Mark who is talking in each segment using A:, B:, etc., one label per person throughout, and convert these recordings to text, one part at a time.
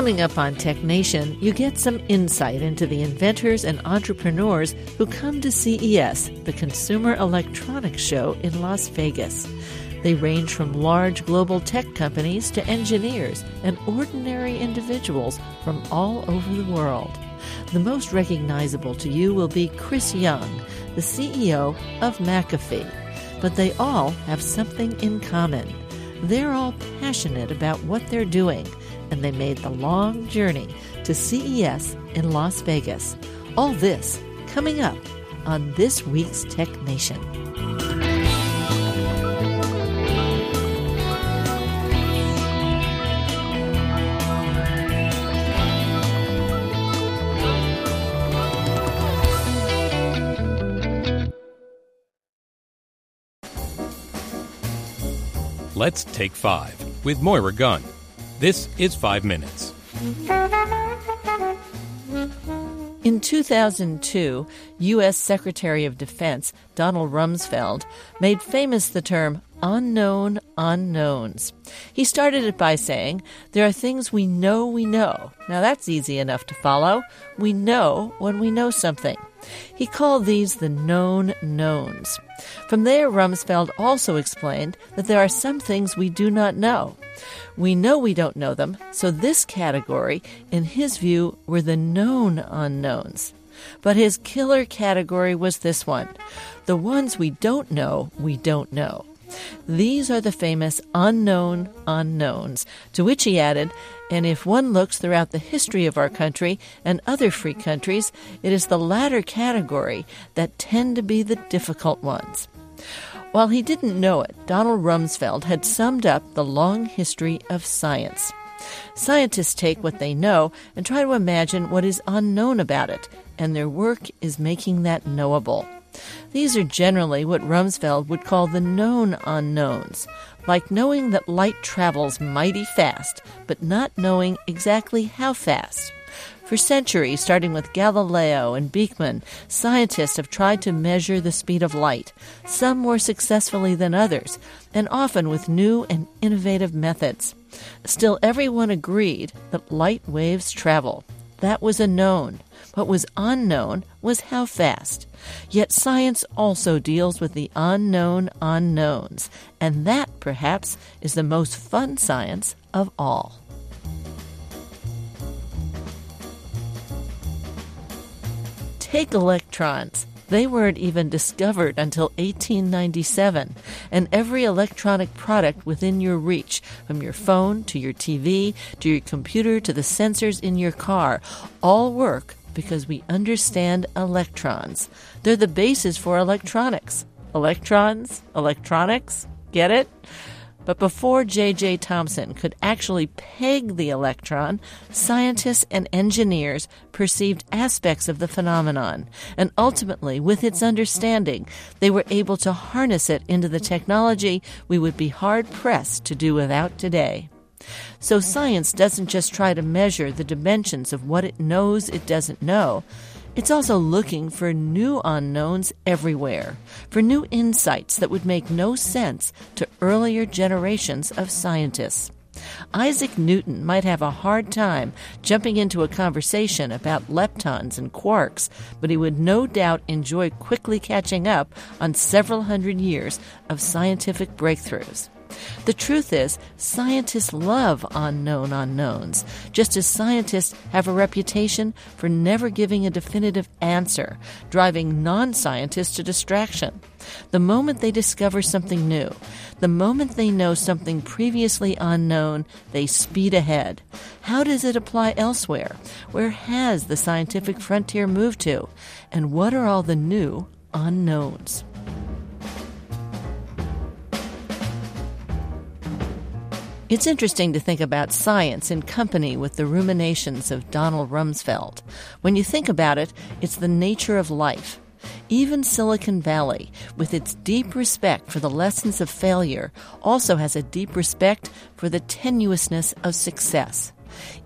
A: Coming up on Tech Nation, you get some insight into the inventors and entrepreneurs who come to CES, the Consumer Electronics Show in Las Vegas. They range from large global tech companies to engineers and ordinary individuals from all over the world. The most recognizable to you will be Chris Young, the CEO of McAfee. But they all have something in common. They're all passionate about what they're doing, and they made the long journey to CES in Las Vegas. All this coming up on this week's Tech Nation.
B: Let's Take Five with Moira Gunn. This is Five Minutes.
A: In 2002, U.S. Secretary of Defense Donald Rumsfeld made famous the term unknown unknowns. He started it by saying, There are things we know we know. Now that's easy enough to follow. We know when we know something. He called these the known knowns. From there, Rumsfeld also explained that there are some things we do not know. We know we don't know them, so this category, in his view, were the known unknowns. But his killer category was this one the ones we don't know, we don't know. These are the famous unknown unknowns, to which he added, and if one looks throughout the history of our country and other free countries, it is the latter category that tend to be the difficult ones. While he didn't know it, Donald Rumsfeld had summed up the long history of science. Scientists take what they know and try to imagine what is unknown about it, and their work is making that knowable. These are generally what Rumsfeld would call the known unknowns, like knowing that light travels mighty fast, but not knowing exactly how fast. For centuries, starting with Galileo and Beeckman, scientists have tried to measure the speed of light, some more successfully than others, and often with new and innovative methods. Still, everyone agreed that light waves travel. That was a known. What was unknown was how fast. Yet science also deals with the unknown unknowns, and that, perhaps, is the most fun science of all. Take electrons. They weren't even discovered until 1897, and every electronic product within your reach, from your phone to your TV to your computer to the sensors in your car, all work because we understand electrons. They're the basis for electronics. Electrons, electronics, get it? But before J.J. Thomson could actually peg the electron, scientists and engineers perceived aspects of the phenomenon, and ultimately, with its understanding, they were able to harness it into the technology we would be hard pressed to do without today. So science doesn't just try to measure the dimensions of what it knows it doesn't know. It's also looking for new unknowns everywhere, for new insights that would make no sense to earlier generations of scientists. Isaac Newton might have a hard time jumping into a conversation about leptons and quarks, but he would no doubt enjoy quickly catching up on several hundred years of scientific breakthroughs. The truth is, scientists love unknown unknowns, just as scientists have a reputation for never giving a definitive answer, driving non scientists to distraction. The moment they discover something new, the moment they know something previously unknown, they speed ahead. How does it apply elsewhere? Where has the scientific frontier moved to? And what are all the new unknowns? It's interesting to think about science in company with the ruminations of Donald Rumsfeld. When you think about it, it's the nature of life. Even Silicon Valley, with its deep respect for the lessons of failure, also has a deep respect for the tenuousness of success.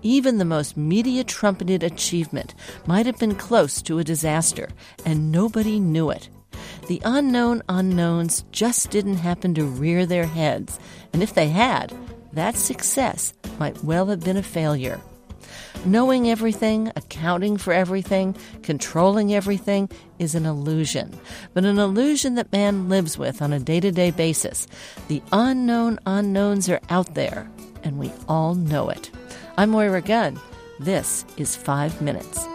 A: Even the most media trumpeted achievement might have been close to a disaster, and nobody knew it. The unknown unknowns just didn't happen to rear their heads, and if they had, that success might well have been a failure. Knowing everything, accounting for everything, controlling everything is an illusion, but an illusion that man lives with on a day to day basis. The unknown unknowns are out there, and we all know it. I'm Moira Gunn. This is Five Minutes.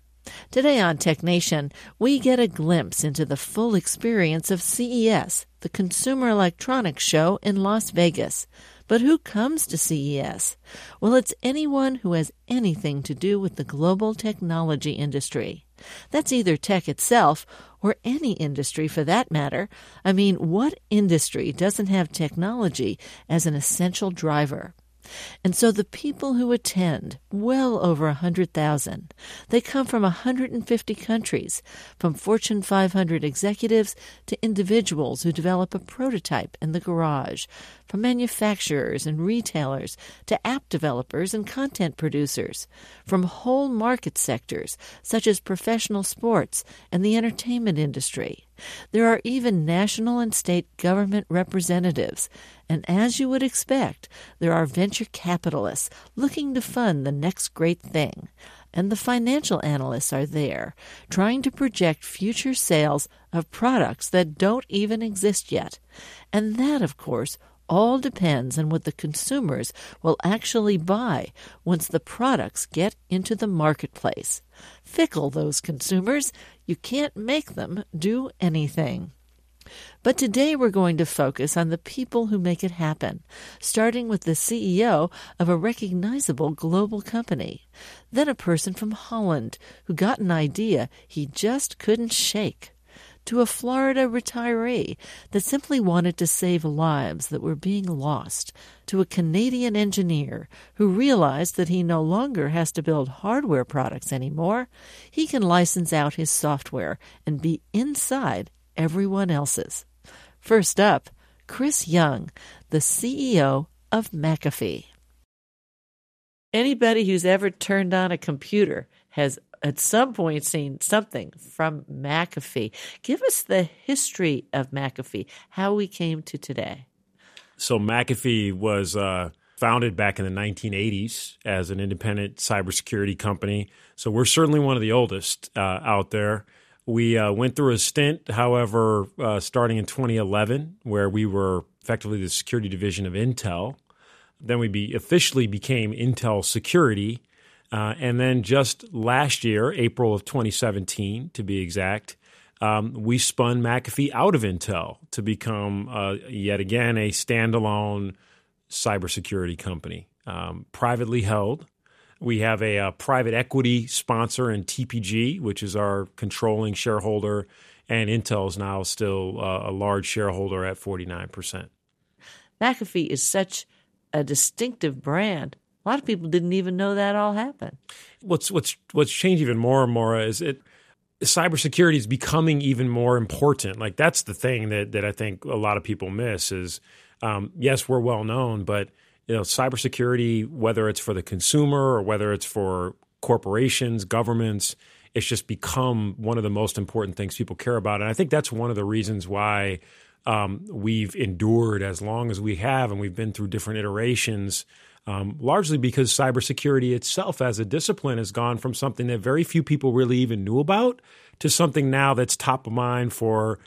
A: Today on Tech Nation, we get a glimpse into the full experience of CES, the Consumer Electronics Show in Las Vegas. But who comes to CES? Well, it's anyone who has anything to do with the global technology industry. That's either tech itself or any industry for that matter. I mean, what industry doesn't have technology as an essential driver? And so the people who attend, well over a 100,000, they come from 150 countries, from Fortune 500 executives to individuals who develop a prototype in the garage, from manufacturers and retailers to app developers and content producers, from whole market sectors such as professional sports and the entertainment industry. There are even national and state government representatives, and as you would expect, there are venture capitalists looking to fund the next great thing. And the financial analysts are there, trying to project future sales of products that don't even exist yet. And that, of course, all depends on what the consumers will actually buy once the products get into the marketplace. Fickle, those consumers. You can't make them do anything. But today we're going to focus on the people who make it happen, starting with the CEO of a recognizable global company, then a person from Holland who got an idea he just couldn't shake to a Florida retiree that simply wanted to save lives that were being lost, to a Canadian engineer who realized that he no longer has to build hardware products anymore. He can license out his software and be inside everyone else's. First up, Chris Young, the CEO of McAfee. Anybody who's ever turned on a computer has at some point seen something from McAfee. Give us the history of McAfee, how we came to today.
C: So, McAfee was uh, founded back in the 1980s as an independent cybersecurity company. So, we're certainly one of the oldest uh, out there. We uh, went through a stint, however, uh, starting in 2011, where we were effectively the security division of Intel. Then we be, officially became Intel Security uh, and then just last year, April of 2017 to be exact, um, we spun McAfee out of Intel to become uh, yet again a standalone cybersecurity company, um, privately held. We have a, a, private equity sponsor in TPG, which is our controlling shareholder, and Intel is now still uh, a large shareholder at 49%.
A: McAfee is such a distinctive brand. A lot of people didn't even know that all happened.
C: What's what's what's changed even more and more is it cybersecurity is becoming even more important. Like that's the thing that that I think a lot of people miss is um, yes, we're well known, but you know, cybersecurity, whether it's for the consumer or whether it's for corporations, governments, it's just become one of the most important things people care about. And I think that's one of the reasons why um, we've endured as long as we have, and we've been through different iterations um, largely because cybersecurity itself as a discipline has gone from something that very few people really even knew about to something now that's top of mind for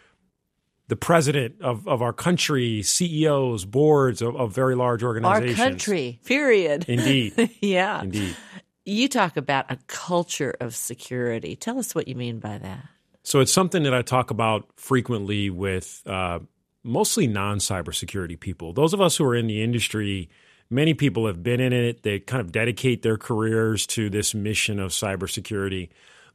C: the president of, of our country, CEOs, boards of, of very large organizations.
A: Our country, period.
C: Indeed.
A: yeah.
C: Indeed.
A: You talk about a culture of security. Tell us what you mean by that.
C: So it's something that I talk about frequently with uh, mostly non cybersecurity people. Those of us who are in the industry many people have been in it. They kind of dedicate their careers to this mission of cybersecurity.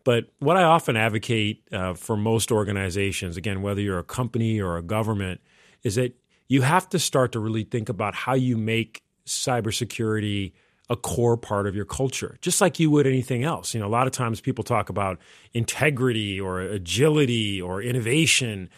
C: But what I often advocate uh, for most organizations, again, whether you're a company or a government, is that you have to start to really think about how you make cybersecurity a core part of your culture, just like you would anything else. You know, a lot of times people talk about integrity or agility or innovation,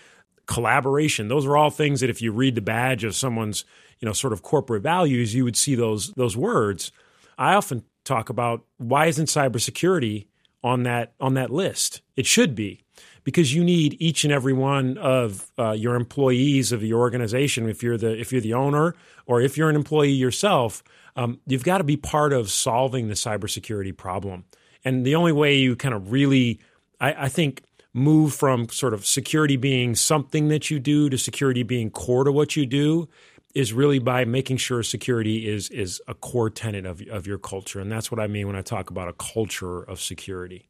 C: collaboration. Those are all things that if you read the badge of someone's, you know, sort of corporate values, you would see those those words. I often talk about why isn't cybersecurity on that on that list? It should be because you need each and every one of uh, your employees of your organization. If you're the if you're the owner or if you're an employee yourself, um, you've got to be part of solving the cybersecurity problem. And the only way you kind of really, I, I think, move from sort of security being something that you do to security being core to what you do is really by making sure security is is a core tenet of of your culture and that's what I mean when I talk about a culture of security.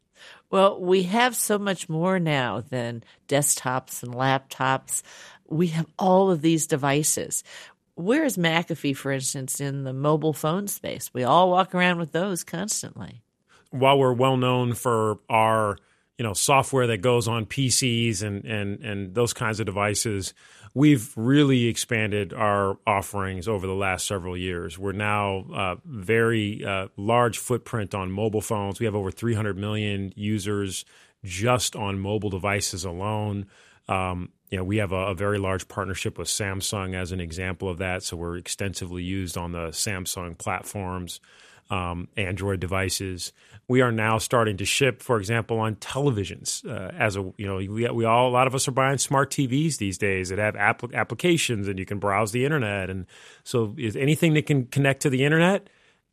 A: Well, we have so much more now than desktops and laptops. We have all of these devices. Where is McAfee, for instance, in the mobile phone space? We all walk around with those constantly.
C: While we're well known for our you know software that goes on PCs and and and those kinds of devices, we've really expanded our offerings over the last several years. We're now uh, very uh, large footprint on mobile phones. We have over 300 million users just on mobile devices alone. Um, you know, we have a, a, very large partnership with Samsung as an example of that. So we're extensively used on the Samsung platforms, um, Android devices. We are now starting to ship, for example, on televisions. Uh, as a you know, we, we all a lot of us are buying smart TVs these days that have app- applications and you can browse the internet. And so, is anything that can connect to the internet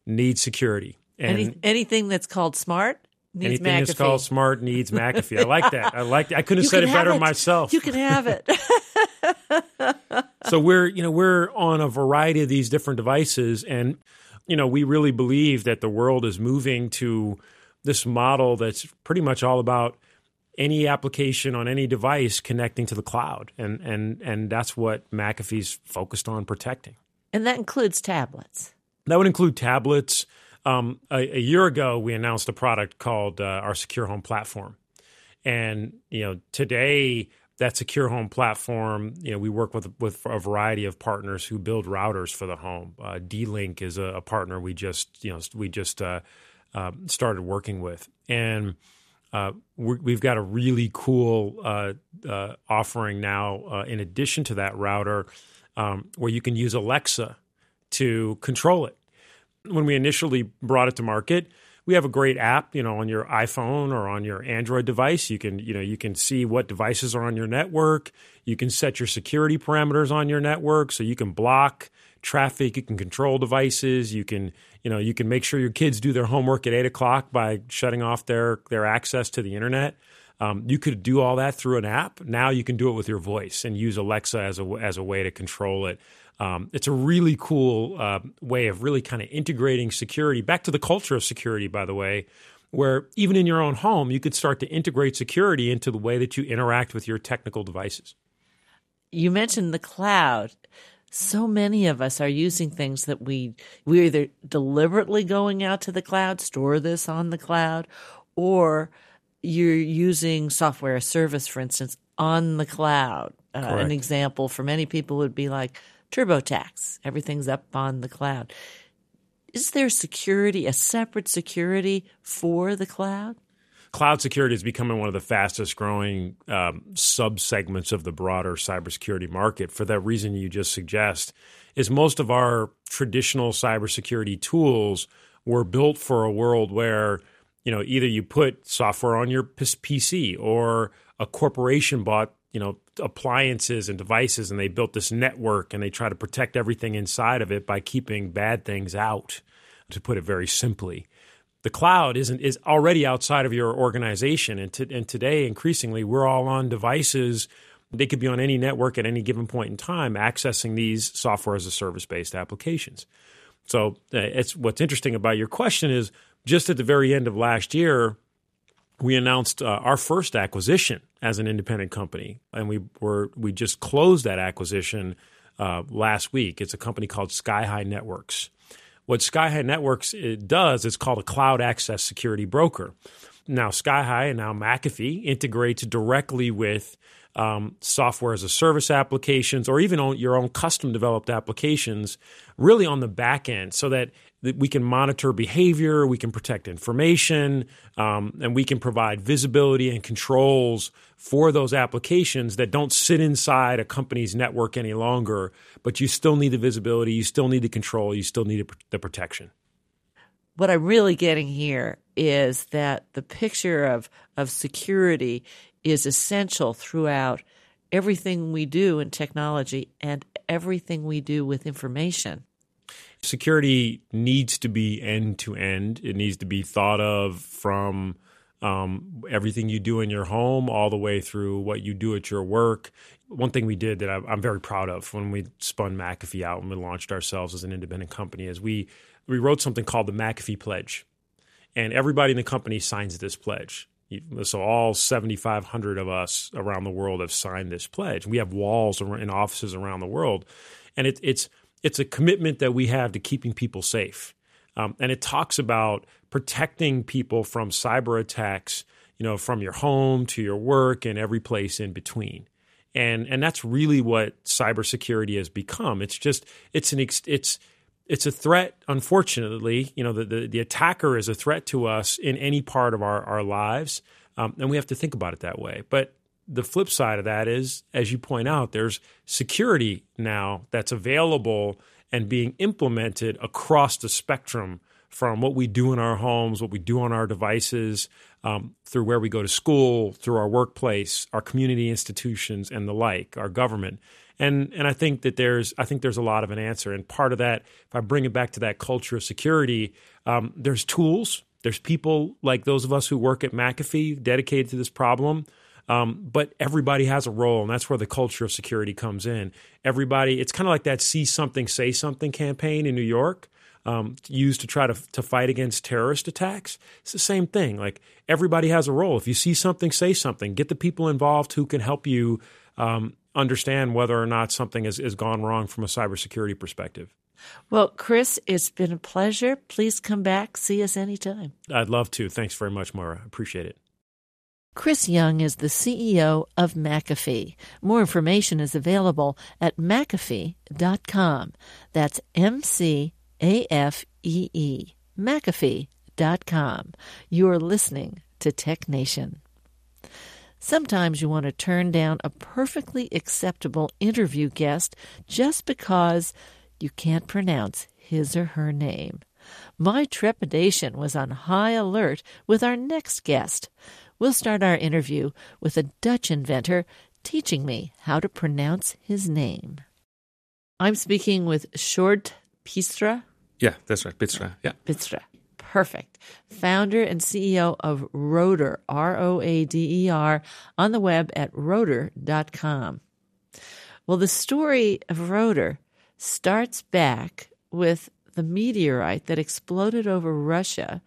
C: needs security.
A: And Any, anything that's called smart Needs
C: Anything
A: McAfee.
C: that's called smart needs McAfee. I like that. I like. I couldn't have said it better
A: it.
C: myself.
A: You can have it.
C: so we're you know we're on a variety of these different devices, and you know we really believe that the world is moving to this model that's pretty much all about any application on any device connecting to the cloud, and and and that's what McAfee's focused on protecting.
A: And that includes tablets.
C: That would include tablets. Um, a, a, year ago, we announced a product called uh, our Secure Home Platform, and you know today that Secure Home Platform, you know, we work with with a variety of partners who build routers for the home. Uh, D-Link is a, a, partner we just you know we just uh, uh, started working with, and uh, we have got a really cool uh, uh, offering now. in addition to that router, um, where you can use Alexa to control it when we initially brought it to market, we have a great app, you know, on your iPhone or on your Android device. You can, you know, you can see what devices are on your network. You can set your security parameters on your network, so you can block traffic. You can control devices. You can, you know, you can make sure your kids do their homework at eight o'clock by shutting off their their access to the internet. Um, you could do all that through an app. Now you can do it with your voice and use Alexa as a as a way to control it. Um, it's a really cool uh, way of really kind of integrating security back to the culture of security, by the way, where even in your own home, you could start to integrate security into the way that you interact with your technical devices.
A: You mentioned the cloud. So many of us are using things that we we're either deliberately going out to the cloud, store this on the cloud, or you're using software as service, for instance, on the cloud. Uh, an example for many people would be like TurboTax. Everything's up on the cloud. Is there security, a separate security for the cloud?
C: Cloud security is becoming one of the fastest growing um, sub segments of the broader cybersecurity market. For that reason, you just suggest, is most of our traditional cybersecurity tools were built for a world where you know either you put software on your PC or a corporation bought you know appliances and devices and they built this network and they try to protect everything inside of it by keeping bad things out to put it very simply. The cloud isn't is already outside of your organization and, to, and today increasingly we're all on devices. They could be on any network at any given point in time accessing these software as a service based applications. So uh, it's what's interesting about your question is just at the very end of last year we announced uh, our first acquisition as an independent company, and we were we just closed that acquisition uh, last week. It's a company called Sky High Networks. What Sky High Networks it does is called a cloud access security broker. now SkyHigh and now McAfee integrates directly with um, software as a service applications or even on your own custom developed applications, really on the back end, so that, that we can monitor behavior, we can protect information, um, and we can provide visibility and controls for those applications that don't sit inside a company's network any longer. But you still need the visibility, you still need the control, you still need the protection
A: what I'm really getting here is that the picture of, of security is essential throughout everything we do in technology and everything we do with information.
C: Security needs to be end to end. It needs to be thought of from um, everything you do in your home all the way through what you do at your work. One thing we did that I'm very proud of when we spun McAfee out and we launched ourselves as an independent company is we we wrote something called the McAfee Pledge, and everybody in the company signs this pledge. So all 7,500 of us around the world have signed this pledge. We have walls in offices around the world, and it, it's it's a commitment that we have to keeping people safe. Um, and it talks about protecting people from cyber attacks, you know, from your home to your work and every place in between. And and that's really what cybersecurity has become. It's just it's an it's it's a threat, unfortunately. You know, the, the, the, attacker is a threat to us in any part of our, our lives. Um, and we have to think about it that way. But the flip side of that is, as you point out, there's security now that's available and being implemented across the spectrum from what we do in our homes, what we do on our devices, um, through where we go to school, through our workplace, our community institutions, and the like, our government. And and I think that there's I think there's a lot of an answer. And part of that, if I bring it back to that culture of security, um, there's tools. There's people like those of us who work at McAfee dedicated to this problem. Um, but everybody has a role, and that's where the culture of security comes in. Everybody, it's kind of like that "See Something, Say Something" campaign in New York, um, used to try to to fight against terrorist attacks. It's the same thing. Like everybody has a role. If you see something, say something. Get the people involved who can help you um, understand whether or not something has, has gone wrong from a cybersecurity perspective.
A: Well, Chris, it's been a pleasure. Please come back. See us anytime.
C: I'd love to. Thanks very much, Maura. Appreciate it.
A: Chris Young is the CEO of McAfee. More information is available at McAfee.com. That's M C A F E E. McAfee.com. You're listening to Tech Nation. Sometimes you want to turn down a perfectly acceptable interview guest just because you can't pronounce his or her name. My trepidation was on high alert with our next guest. We'll start our interview with a Dutch inventor teaching me how to pronounce his name. I'm speaking with Sjoerd Pietstra.
D: Yeah, that's right. Pietstra. Yeah.
A: Pietstra. Perfect. Founder and CEO of Roader, R O A D E R, on the web at roader.com. Well, the story of Roader starts back with the meteorite that exploded over Russia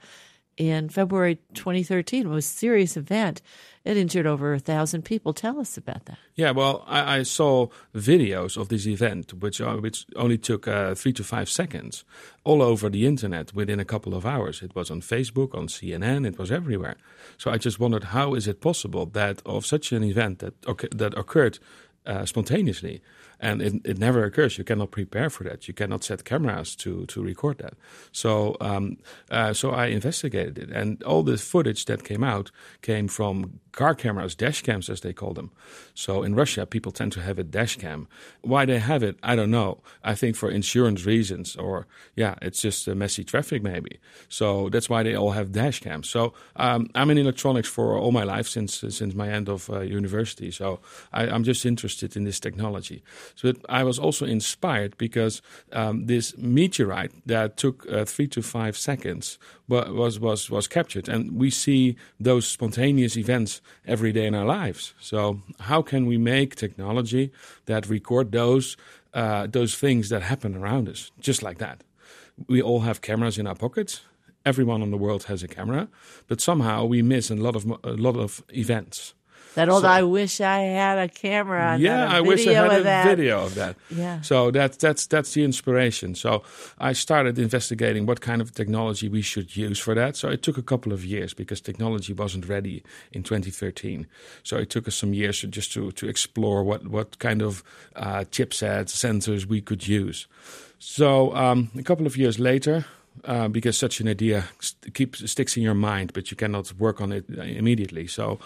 A: in February 2013. It was a serious event. It injured over a thousand people. Tell us about that.
D: Yeah, well, I, I saw videos of this event, which uh, which only took uh, three to five seconds, all over the internet within a couple of hours. It was on Facebook, on CNN, it was everywhere. So I just wondered, how is it possible that of such an event that that occurred uh, spontaneously and it, it never occurs. You cannot prepare for that. You cannot set cameras to to record that. So um, uh, so I investigated it, and all the footage that came out came from car cameras, dash cams as they call them. So in Russia, people tend to have a dash cam. Why they have it, I don't know. I think for insurance reasons, or yeah, it's just a messy traffic maybe. So that's why they all have dash cams. So um, I'm in electronics for all my life since since my end of uh, university. So I, I'm just interested in this technology. So I was also inspired because um, this meteorite that took uh, three to five seconds was was was captured, and we see those spontaneous events every day in our lives. So how can we make technology that record those uh, those things that happen around us just like that? We all have cameras in our pockets. Everyone in the world has a camera, but somehow we miss a lot of a lot of events.
A: That old
D: So-
A: I wish I had a camera and
D: yeah,
A: a
D: I wish I
A: video
D: had
A: of
D: a
A: that.
D: video of that.
A: Yeah.
D: So that that's that's the inspiration. So I started investigating what kind of technology we should use for that. So it took a couple of years because technology wasn't ready in 2013. So it took us some years to just to to explore what what kind of uh, chipsets, sensors we could use. So um, a couple of years later. Uh, because such an idea st- keeps sticks in your mind, but you cannot work on it uh, immediately. So,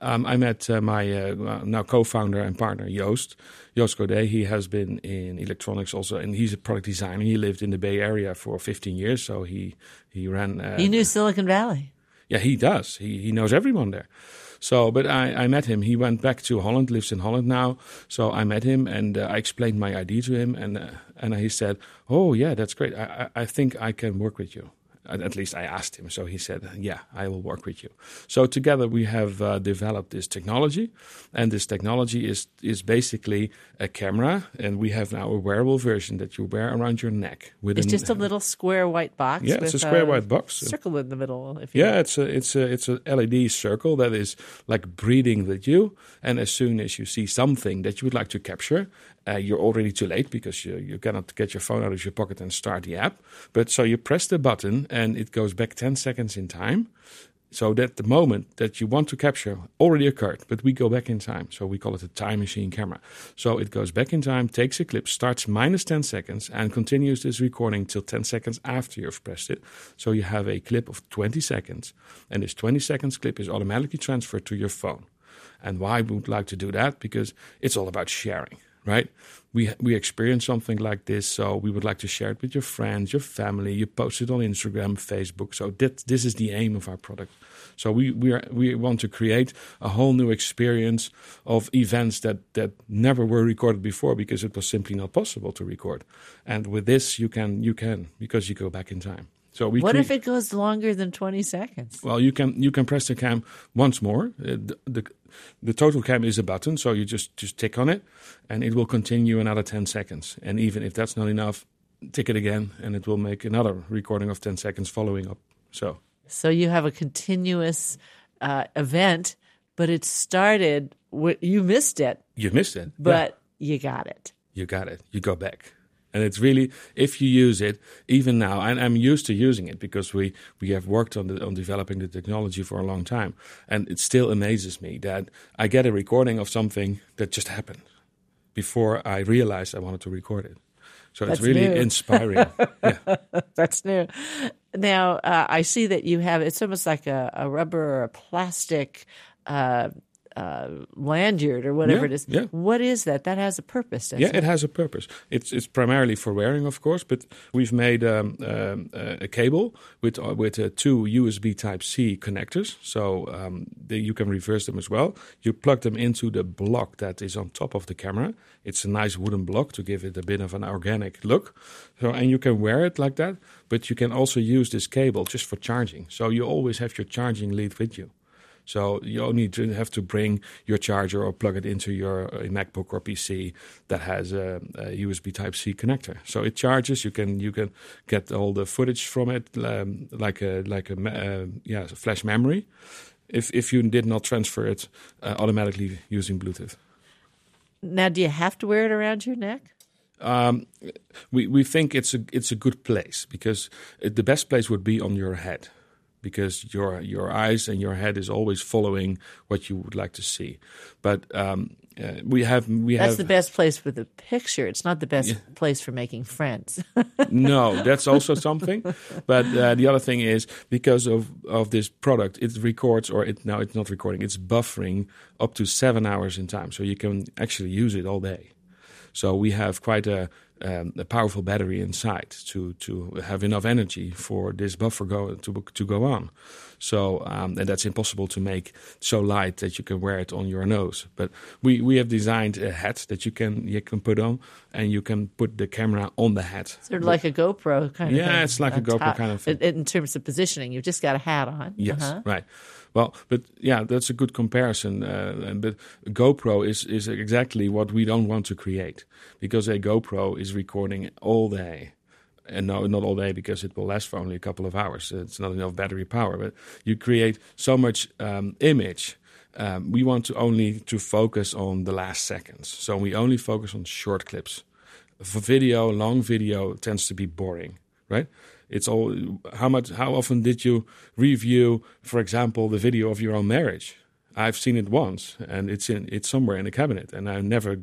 D: um, I met uh, my uh, now co-founder and partner Joost. Joost Godet. He has been in electronics also, and he's a product designer. He lived in the Bay Area for 15 years, so he he ran. Uh,
A: He knew Silicon Valley.
D: yeah, he does. He he knows everyone there. So, but I, I met him. He went back to Holland, lives in Holland now. So I met him and uh, I explained my idea to him, and uh, and he said, "Oh yeah, that's great. I, I I think I can work with you." At least I asked him. So he said, "Yeah, I will work with you." So together we have uh, developed this technology, and this technology is is basically a camera, and we have now a wearable version that you wear around your neck. With
A: It's
D: an-
A: just a little square white box.
D: Yeah, it's a square white box.
A: Circle in the middle. If you
D: Yeah, it's a it's a it's a LED circle that is like breathing with you, and as soon as you see something that you would like to capture, uh, you're already too late because you you cannot get your phone out of your pocket and start the app. But so you press the button and it goes back ten seconds in time. So that the moment that you want to capture already occurred, but we go back in time. So we call it a time machine camera. So it goes back in time, takes a clip, starts minus 10 seconds, and continues this recording till 10 seconds after you've pressed it. So you have a clip of 20 seconds, and this 20 seconds clip is automatically transferred to your phone. And why we would like to do that? Because it's all about sharing, right? We we experience something like this, so we would like to share it with your friends, your family. You post it on Instagram, Facebook. So that this is the aim of our product. So we we are, we want to create a whole new experience of events that that never were recorded before because it was simply not possible to record. And with this, you can you can because you go back in time. So we
A: what
D: cre-
A: if it goes longer than 20 seconds?
D: well, you can you can press the cam once more. Uh, the, the the total cam is a button, so you just just tick on it, and it will continue another ten seconds. And even if that's not enough, tick it again, and it will make another recording of ten seconds following up. So
A: So you have a continuous uh, event, but it started, wi- you missed it,
D: you missed it,
A: but
D: Yeah,
A: you got it.
D: you got it. You go back. And it's really, if you use it, even now, and I'm used to using it because we, we have worked on the, on developing the technology for a long time, and it still amazes me that I get a recording of something that just happened before I realized I wanted to record it. So
A: That's
D: it's really
A: new.
D: inspiring. yeah.
A: That's new. Now, uh, I see that you have, it's almost like a, a rubber or a plastic uh, uh, lanyard or whatever
D: Yeah,
A: it is.
D: yeah.
A: What is that? That has a purpose,
D: Yeah,
A: it?
D: it has a purpose. It's it's primarily for wearing, of course, but we've made um, um, a cable with uh, with uh, two USB Type C connectors, so um, they, you can reverse them as well. You plug them into the block that is on top of the camera. It's a nice wooden block to give it a bit of an organic look. So and you can wear it like that, but you can also use this cable just for charging. So you always have your charging lead with you. So you only have to bring your charger or plug it into your uh, MacBook or PC that has a, a USB Type C connector. So it charges. You can you can get all the footage from it um, like a like a uh, yeah flash memory. If if you did not transfer it uh, automatically using Bluetooth.
A: Now, do you have to wear it around your neck?
D: Um, we we think it's a it's a good place because it, the best place would be on your head because your your eyes and your head is always following what you would like to see. But um, uh, we have we
A: That's
D: have
A: the best place for the picture. It's not the best place for making friends.
D: no, that's also something. But uh, the other thing is because of of this product, it records or it now it's not recording, it's buffering up to seven hours in time, so you can actually use it all day. So we have quite a, um, a powerful battery inside to to have enough energy for this buffer go to to go on. So um, and that's impossible to make so light that you can wear it on your nose. But we, we have designed a hat that you can you can put on, and you can put the camera on the hat.
A: Sort of like a GoPro kind of
D: Yeah, it's like a GoPro
A: top.
D: kind of thing.
A: In, in terms of positioning, you've just got a hat on.
D: Yes,
A: Uh-huh.
D: right. Well, but yeah, that's a good comparison. Uh, but GoPro is is exactly what we don't want to create because a GoPro is recording all day. And no, not all day because it will last for only a couple of hours. It's not enough battery power. But you create so much um, image um, we want to only to focus on the last seconds. So we only focus on short clips. For video, long video tends to be boring, right? It's all how much how often did you review, for example, the video of your own marriage? I've seen it once and it's in it's somewhere in the cabinet and I never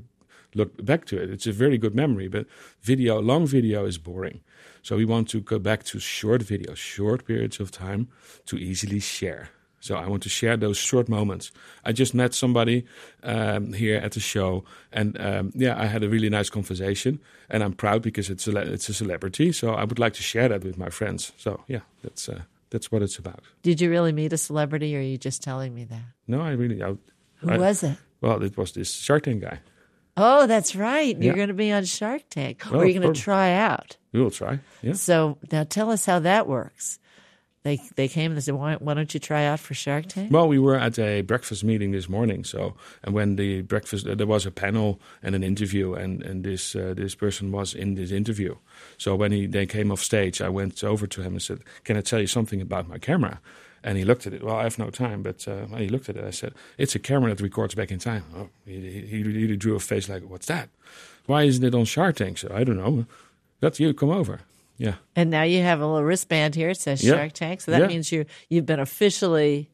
D: looked back to it. It's a very good memory, but video long video is boring. So we want to go back to short videos, short periods of time to easily share. So I want to share those short moments. I just met somebody um, here at the show, and um, yeah, I had a really nice conversation, and I'm proud because it's a it's a celebrity. So I would like to share that with my friends. So yeah, that's uh, that's what it's about.
A: Did you really meet a celebrity, or are you just telling me that?
D: No, I really. I,
A: Who
D: I,
A: was it?
D: Well, it was this Shark Tank guy.
A: Oh, that's right. You're
D: Yeah.
A: going to be on Shark Tank,
D: Well,
A: or you're going to try out.
D: We will try. Yeah.
A: So now tell us how that works. They they came and they said, why, why don't you try out for Shark Tank?
D: Well, we were at a breakfast meeting this morning. So, and when the breakfast, uh, there was a panel and an interview, and and this uh, this person was in this interview. So when he they came off stage, I went over to him and said, "Can I tell you something about my camera?" And he looked at it. Well, I have no time, but uh, he looked at it. I said, "It's a camera that records back in time." Oh, he, he, he drew a face like, "What's that? Why isn't it on Shark Tank?" So I don't know. That's you. Come over. Yeah.
A: And now you have a little wristband here. It says
D: Yeah.
A: Shark Tank. So that
D: Yeah.
A: means you you've been officially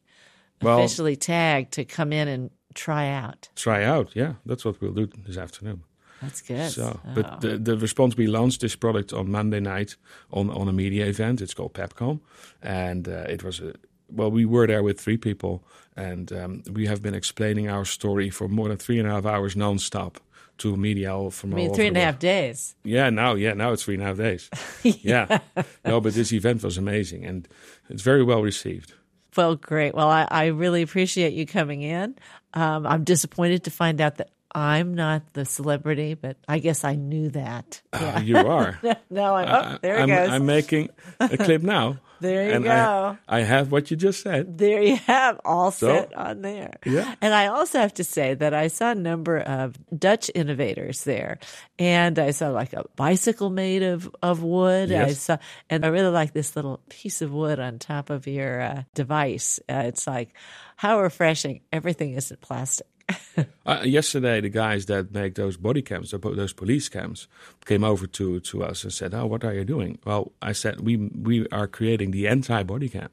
D: Well-
A: officially tagged to come in and try out.
D: Try out. Yeah, that's what we'll do this afternoon.
A: That's good.
D: So,
A: Oh.
D: but the, the response we launched this product on Monday night on on a media event. It's called Pepcom, and uh, it was a well. We were there with three people, and um, we have been explaining our story for more than three and a half hours nonstop to media all from
A: I mean,
D: all
A: three and a half days.
D: Yeah, now yeah now it's three and a half days. yeah, no, but this event was amazing, and it's very well received.
A: Well, great. Well, I, I really appreciate you coming in. Um, I'm disappointed to find out that I'm not the celebrity, but I guess I knew that.
D: Uh, you are.
A: No, I'm, oh, there it
D: I'm,
A: goes.
D: I'm making a clip now.
A: There you
D: and
A: go.
D: I, I have what you just said.
A: There you have all
D: So-
A: set on there.
D: Yeah.
A: And I also have to say that I saw a number of Dutch innovators there. And I saw like a bicycle made of, of wood. I saw, and I really like this little piece of wood on top of your uh, device. Uh, it's like, how refreshing. Everything isn't plastic.
D: Uh, yesterday, the guys that make those body cams, those police cams, came over to, to us and said, "Oh, what are you doing?" Well, I said, "We we are creating the anti-body cam.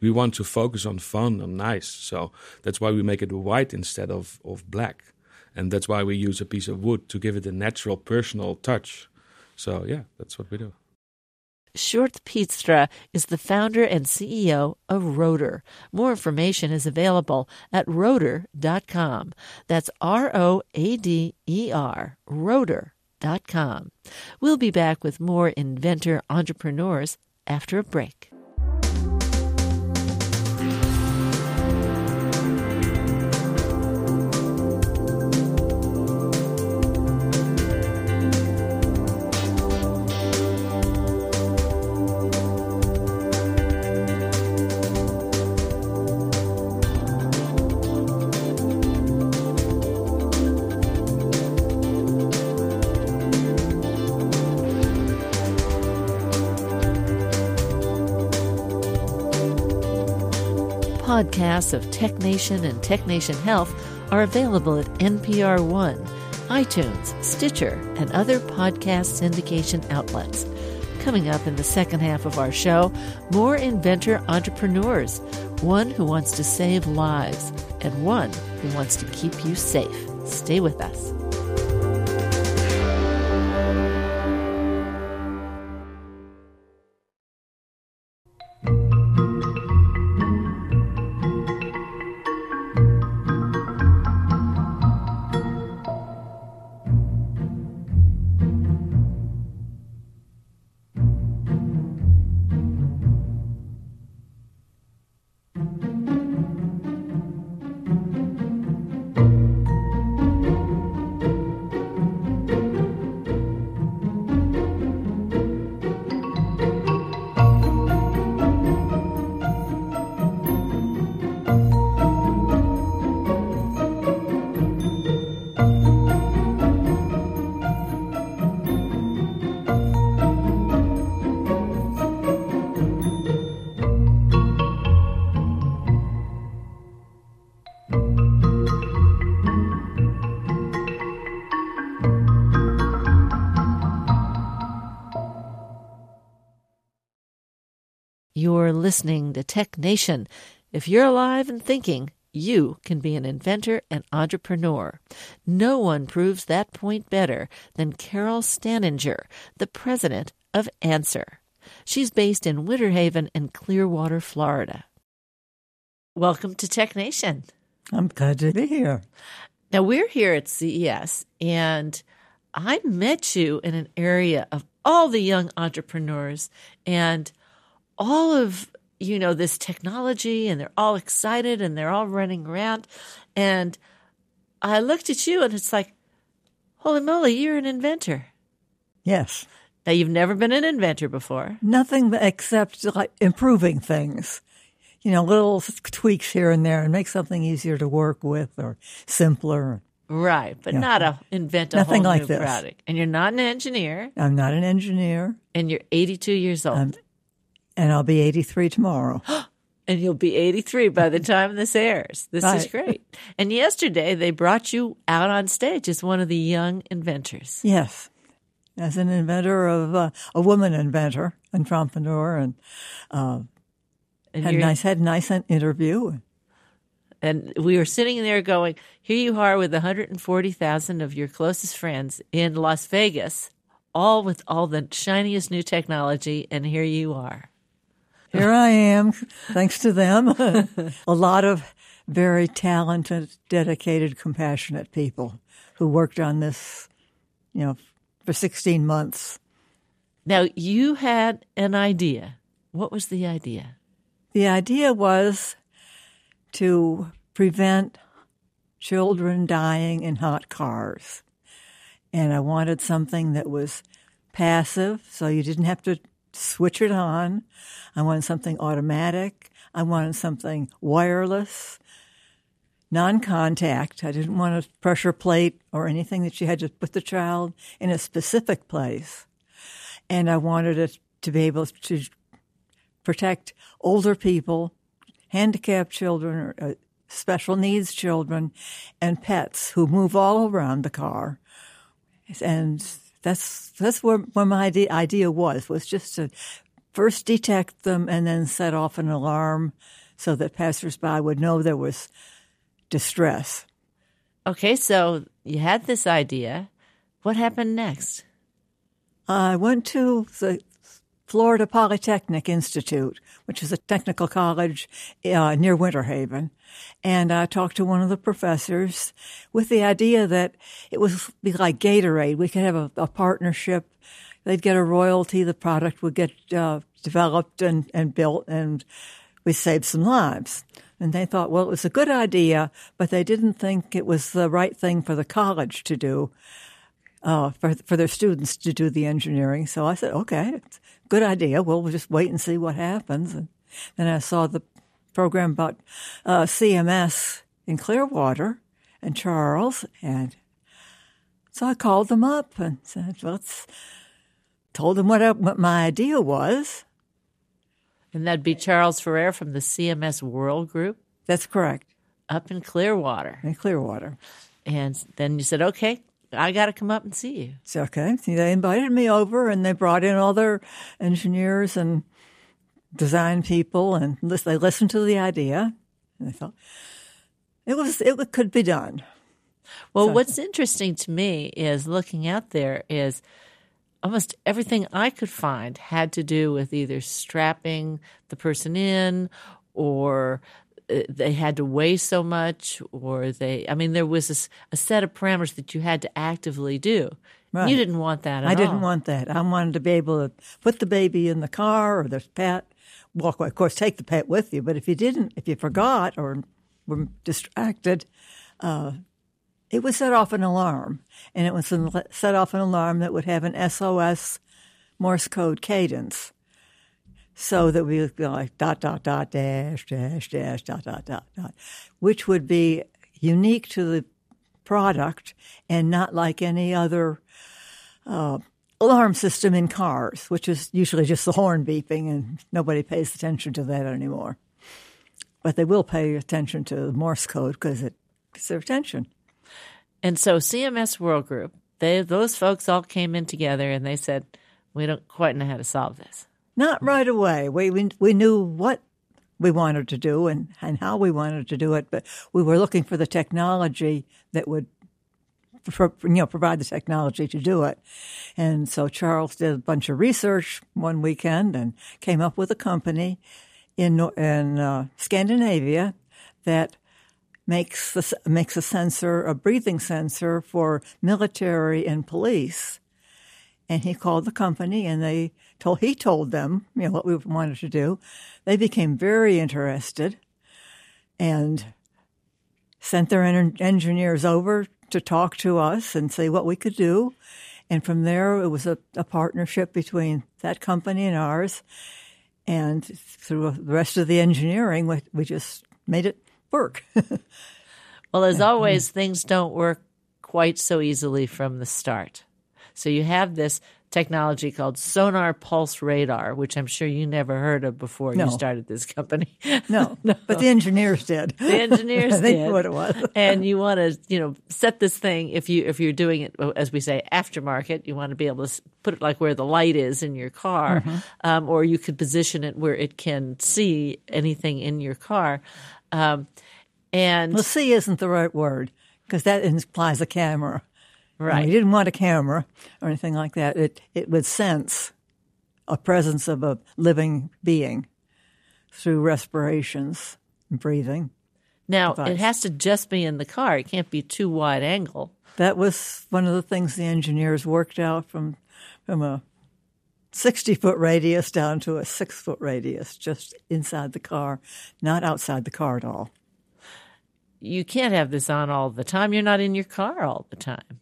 D: We want to focus on fun and nice, so that's why we make it white instead of of black, and that's why we use a piece of wood to give it a natural, personal touch. So yeah, that's what we do."
A: Sjoerd Pietstra is the founder and CEO of Roader. More information is available at roader.com. That's R O A D E R, roader.com. We'll be back with more inventor entrepreneurs after a break. Podcasts of Tech Nation and Tech Nation Health are available at NPR One, iTunes, Stitcher, and other podcast syndication outlets. Coming up in the second half of our show, more inventor entrepreneurs, one who wants to save lives and one who wants to keep you safe. Stay with us. You're listening to Tech Nation. If you're alive and thinking, you can be an inventor and entrepreneur. No one proves that point better than Carol Staninger, the president of Ancer. She's based in Winter Haven and Clearwater, Florida. Welcome to Tech Nation.
E: I'm glad to be here.
A: Now, we're here at CES, and I met you in an area of all the young entrepreneurs and all of you know this technology and they're all excited and they're all running around and i looked at you and it's like holy moly you're an inventor
E: Yes.
A: now you've never been an inventor before
E: Nothing except like improving things. You know, little tweaks here and there and make something easier to work with or simpler.
A: right but
E: Yeah.
A: not a invent a
E: Nothing
A: whole
E: like
A: new
E: this.
A: product and you're not an engineer
E: I'm not an engineer
A: and you're 82 years old
E: I'm- and I'll be 83 tomorrow.
A: and you'll be 83 by the time this airs. This is great. And yesterday they brought you out on stage as one of the young inventors.
E: yes. As an inventor of uh, a woman inventor, entrepreneur, and
A: And,
E: had nice had a nice interview.
A: and we were sitting there going, here you are with 140,000 of your closest friends in Las Vegas, all with all the shiniest new technology, and here you are.
E: Here I am, thanks to them. a lot of very talented, dedicated, compassionate people who worked on this, you know, for 16 months.
A: Now, you had an idea. What was the idea?
E: The idea was to prevent children dying in hot cars. And I wanted something that was passive, so you didn't have to switch it on. I wanted something automatic. I wanted something wireless, non contact. I didn't want a pressure plate or anything that you had to put the child in a specific place. And I wanted it to be able to protect older people, handicapped children, or uh, special needs children, and pets who move all around the car. And that's that's where, where my idea, idea was was just to first detect them and then set off an alarm so that passersby would know there was distress.
A: Okay, so you had this idea. What happened next?
E: I went to the Florida Polytechnic Institute, which is a technical college uh, near Winter Haven, and I talked to one of the professors with the idea that it would be like Gatorade. We could have a, a partnership. They'd get a royalty. The product would get uh, developed and, and built, and we saved some lives. And they thought, well, it was a good idea, but they didn't think it was the right thing for the college to do uh, for for their students to do the engineering. So I said, okay, it's a good idea. Well, we'll just wait and see what happens. And then I saw the program about uh, CMS in Clearwater and Charles, and so I called them up and said, let's told them what I, what my idea was.
A: And that'd be Charles Ferrer from the CMS World Group
E: That's correct
A: up in Clearwater.
E: in Clearwater.
A: And then you said, okay, I got to come up and see you.
E: It's okay. They invited me over and they brought in all their engineers and design people and they listened to the idea and they thought it was it could be done.
A: Well, what's interesting to me is looking out there is almost everything I could find had to do with either strapping the person in or they had to weigh so much or they I mean there was a set of parameters that you had to actively do.
E: Right.
A: You didn't want that at
E: I didn't want that. I wanted to be able to put the baby in the car or the pet. Well, of course, take the pet with you. But if you didn't, if you forgot or were distracted, uh, it would set off an alarm, and it would set off an alarm that would have an SOS Morse code cadence, so that we would be like dot dot dot dash dash dash dot dot dot dot, which would be unique to the product and not like any other uh, alarm system in cars, which is usually just the horn beeping, and nobody pays attention to that anymore. But they will pay attention to the Morse code because it gets their attention.
A: And so CMS World Group, they those folks all came in together and they said, "We don't quite know how to solve this."
E: Not right away. We, we, we knew what we wanted to do and, and how we wanted to do it, but we were looking for the technology that would for, you know, provide the technology to do it. And so Charles did a bunch of research one weekend and came up with a company in in uh, Scandinavia that makes the, makes a sensor, a breathing sensor for military and police. And he called the company, and they told he told them you know what we wanted to do. They became very interested, and sent their engineers over to talk to us and see what we could do. And from there, it was a, a partnership between that company and ours. And through the rest of the engineering, we, we just made it work.
A: well, as always, things don't work quite so easily from the start. So you have this technology called sonar pulse radar, which I'm sure you never heard of before no. you started this company.
E: No, no, but the engineers did.
A: The engineers
E: they
A: did.
E: Knew what it was.
A: and you want to, you know, set this thing if you if you're doing it as we say aftermarket, you want to be able to put it like where the light is in your car, mm-hmm. um, or you could position it where it can see anything in your car. Um, and
E: well, see isn't the right word because that implies a camera.
A: Right.
E: We didn't want a camera or anything like that. It it would sense a presence of a living being through respirations and breathing.
A: Now device. it has to just be in the car. It can't be too wide angle.
E: That was one of the things the engineers worked out from from a sixty foot radius down to a six foot radius, just inside the car, not outside the car at all.
A: You can't have this on all the time. You're not in your car all the time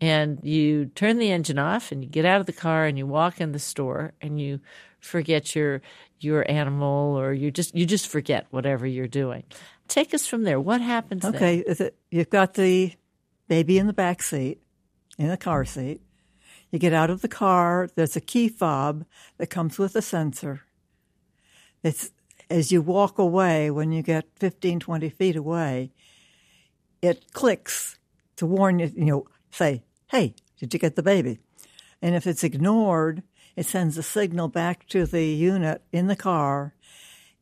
A: and you turn the engine off and you get out of the car and you walk in the store and you forget your your animal or you just you just forget whatever you're doing. Take us from there. What happens?
E: Okay, you've got the baby in the back seat, in the car seat. You get out of the car. There's a key fob that comes with a sensor. It's as you walk away, when you get 15, 20 feet away, it clicks to warn you, you know, say, hey, did you get the baby? And if it's ignored, it sends a signal back to the unit in the car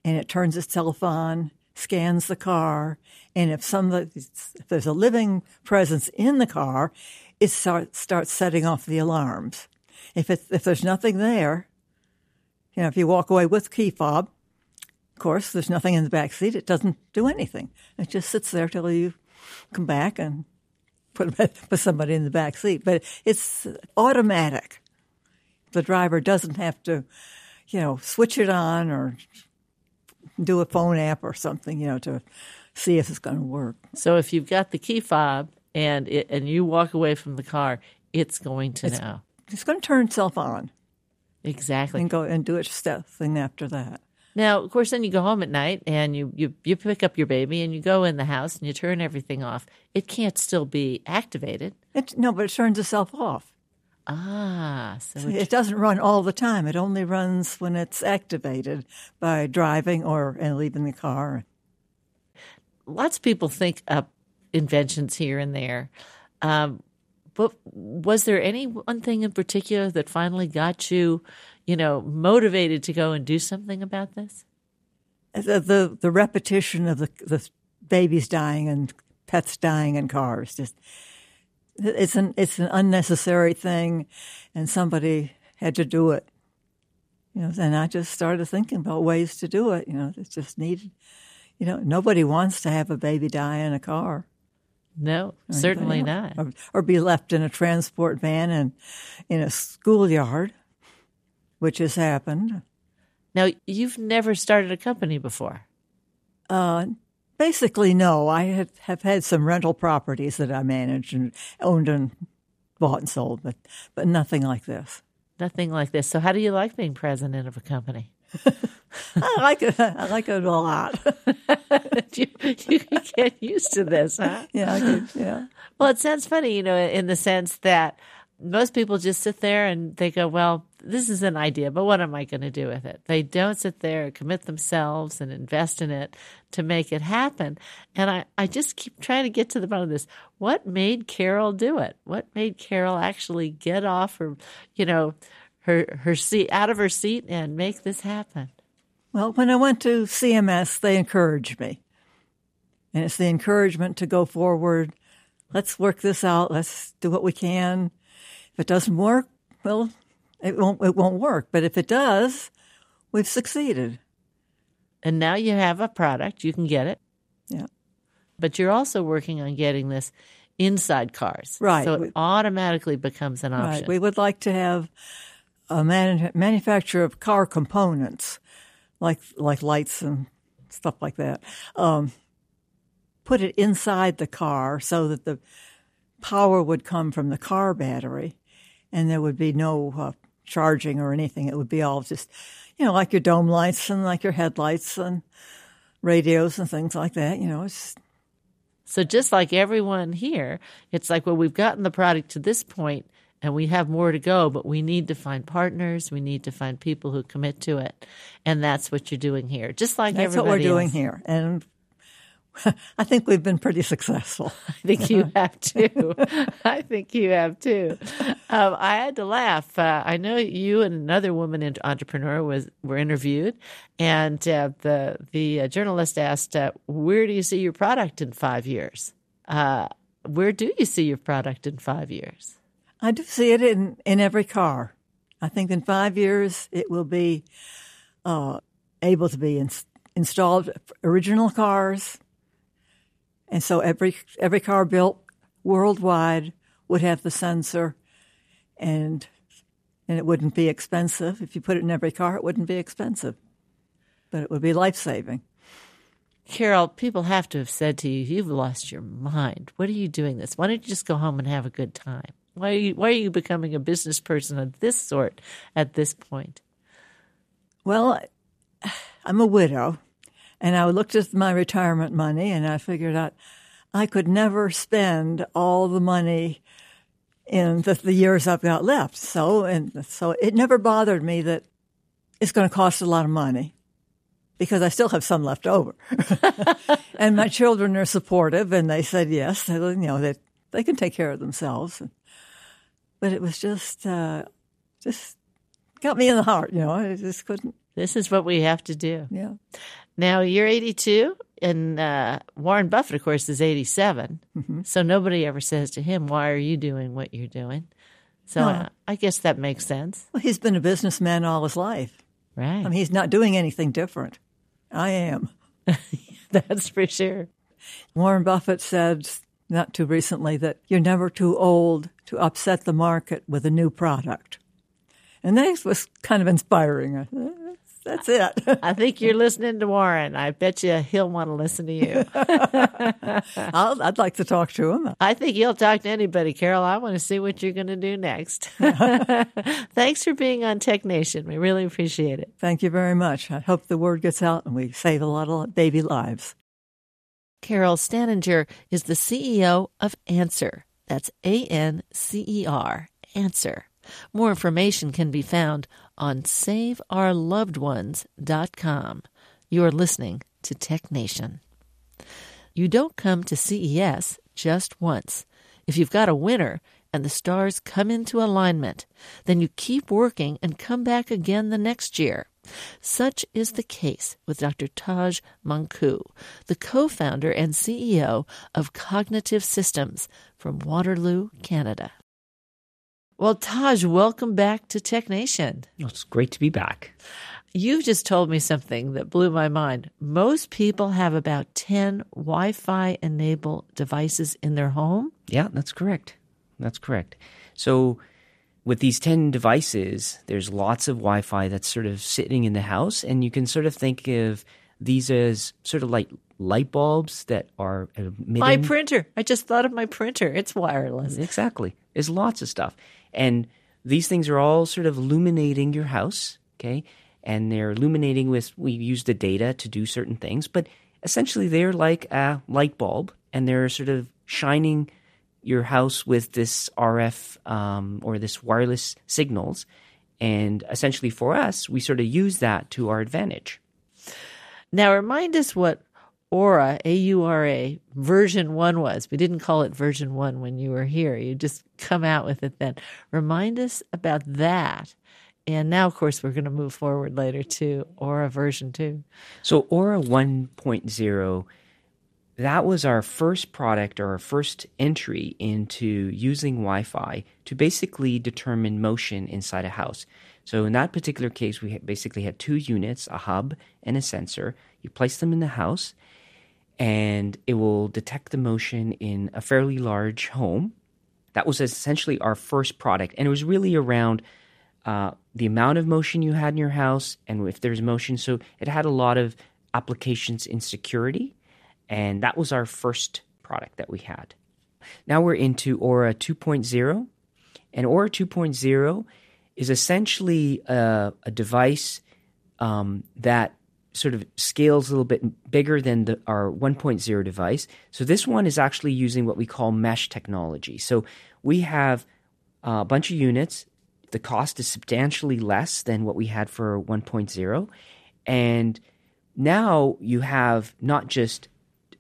E: and it turns itself on, scans the car, and if if there's a living presence in the car, it start, starts setting off the alarms. If it, if there's nothing there, you know, if you walk away with key fob, of course, there's nothing in the back seat. It doesn't do anything. It just sits there till you come back and put, put somebody in the back seat. But it's automatic. The driver doesn't have to, you know, switch it on or do a phone app or something, you know, to see if it's going to work.
A: So if you've got the key fob and it, and you walk away from the car, it's going to
E: it's,
A: know.
E: It's going to turn itself on.
A: Exactly.
E: And go and do its stuff thing after that.
A: Now, of course, then you go home at night and you, you, you pick up your baby and you go in the house and you turn everything off. It can't still be activated.
E: It, no, but it turns itself off.
A: Ah,
E: so it, it, doesn't run all the time. It only runs when it's activated by driving or and leaving the car.
A: Lots of people think up inventions here and there. Um, but was there any one thing in particular that finally got you you know, motivated to go and do something about this?
E: The the, the repetition of the the babies dying and pets dying in cars just it's an it's an unnecessary thing, and somebody had to do it. You know, and I just started thinking about ways to do it. You know, it's just needed. You know, nobody wants to have a baby die in a car.
A: No, certainly not.
E: Or, or, be left in a transport van and in a schoolyard which has happened.
A: Now, you've never started a company before.
E: Uh, basically, no. I have, have had some rental properties that I managed and owned and bought and sold, but but nothing like this.
A: Nothing like this. So, how do you like being president of a company?
E: I like it. I like it a lot.
A: you, you get used to this, huh?
E: Yeah, could, yeah.
A: Well, it sounds funny, you know, in the sense that most people just sit there and they go, well, this is an idea, but what am I going to do with it? They don't sit there and commit themselves and invest in it to make it happen. And I, I just keep trying to get to the bottom of this. What made Carol do it? What made Carol actually get off her, you know, her her seat out of her seat and make this happen?
E: Well, when I went to CMS, they encouraged me. And it's the encouragement to go forward. Let's work this out. Let's do what we can. If it doesn't work, well, it won't it won't work. But if it does, we've succeeded.
A: And now you have a product, you can get it.
E: Yeah.
A: But you're also working on getting this inside cars.
E: Right.
A: So it
E: We-
A: automatically becomes an option.
E: Right. We would like to have a man- manufacturer of car components, like like lights and stuff like that. Um, put it inside the car so that the power would come from the car battery, and there would be no uh, charging or anything. It would be all just, you know, like your dome lights and like your headlights and radios and things like that. You know, it's
A: So just like everyone here, it's like, well, we've gotten the product to this point and we have more to go, but we need to find partners. We need to find people who commit to it. And that's what you're doing here. Just like
E: that's what we're doing here, and. I think we've been pretty successful.
A: I think you have too. I think you have too. Um, I had to laugh. Uh, I know you and another woman en- entrepreneur was were interviewed, and uh, the the uh, journalist asked, uh, "Where do you see your product in five years? Uh, where do you see your product in five years?"
E: I do see it in, in every car. I think in five years it will be uh, able to be ins- installed original cars, and so every every car built worldwide would have the sensor, and and it wouldn't be expensive. If you put it in every car, it wouldn't be expensive, but it would be life saving.
A: Carol, people have to have said to you, "You've lost your mind. What are you doing this? Why don't you just go home and have a good time? Why are you, why are you becoming a business person of this sort at this point?"
E: Well, I'm a widow, and I looked at my retirement money and I figured out I could never spend all the money in the, the years I've got left. So, and so it never bothered me that it's going to cost a lot of money because I still have some left over. and my children are supportive and they said yes, they, you know, they, they can take care of themselves. But it was just, uh, just got me in the heart, you know, I just couldn't,
A: This is what we have to do.
E: yeah.
A: Now you're 82, and uh, Warren Buffett, of course, is 87. So nobody ever says to him, "Why are you doing what you're doing?" So
E: No.
A: uh, I guess that makes sense,
E: Well, he's been a businessman all his life.
A: right?
E: I mean, he's not doing anything different. I am.
A: That's for sure.
E: Warren Buffett said not too recently that you're never too old to upset the market with a new product. And that was kind of inspiring. I thought, That's it.
A: I think you're listening to Warren. I bet you he'll want to listen to you.
E: I'll, I'd like to talk to him.
A: I think he'll talk to anybody, Carol. I want to see what you're going to do next. Thanks for being on Tech Nation. We really appreciate it.
E: Thank you very much. I hope the word gets out and we save a lot of baby lives.
A: Carol Staninger is the CEO of Ancer. That's A N C E R, Ancer. More information can be found on saveourlovedones.com. You are listening to Tech Nation. You don't come to CES just once. If you've got a winner and the stars come into alignment, then you keep working and come back again the next year. Such is the case with Dr. Taj Manku, the co founder and CEO of Cognitive Systems from Waterloo, Canada. Well, Taj, welcome back to Tech Nation.
F: It's great to be back.
A: You've just told me something that blew my mind. Most people have about 10 Wi Fi enabled devices in their home.
F: Yeah, that's correct. That's correct. So, with these 10 devices, there's lots of Wi Fi that's sort of sitting in the house, and you can sort of think of these as sort of like light bulbs that are emitting.
A: My printer. I just thought of my printer. It's wireless.
F: Exactly. There's lots of stuff. And these things are all sort of illuminating your house, okay? And they're illuminating with, we use the data to do certain things, but essentially they're like a light bulb and they're sort of shining your house with this RF um, or this wireless signals. And essentially for us, we sort of use that to our advantage.
A: Now, remind us what Aura, A U R A, version one was. We didn't call it version one when you were here. You just come out with it then. Remind us about that And now, of course, we're going to move forward later to Aura version 2.
F: So, Aura 1.0, that was our first product or our first entry into using Wi Fi to basically determine motion inside a house. So, in that particular case, we basically had two units a hub and a sensor. You place them in the house, and it will detect the motion in a fairly large home. That was essentially our first product, and it was really around uh, the amount of motion you had in your house and if there's motion. So it had a lot of applications in security, and that was our first product that we had. Now we're into Aura 2.0, and Aura 2.0 is essentially a, a device um, that sort of scales a little bit bigger than the, our 1.0 device. So this one is actually using what we call mesh technology. So we have a bunch of units. The cost is substantially less than what we had for 1.0. And now you have not just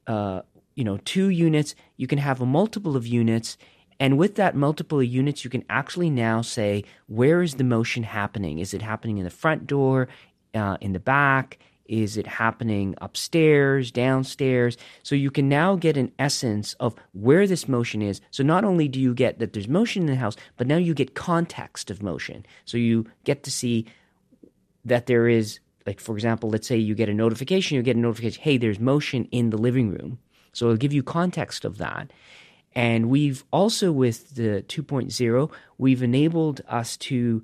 F: uh, you know two units, you can have a multiple of units. And with that multiple units, you can actually now say, where is the motion happening? Is it happening in the front door, uh, in the back? Is it happening upstairs, downstairs? So you can now get an essence of where this motion is. So not only do you get that there's motion in the house, but now you get context of motion. So you get to see that there is, like, for example, let's say you get a notification, you get a notification, hey, there's motion in the living room. So it'll give you context of that. And we've also, with the 2.0, we've enabled us to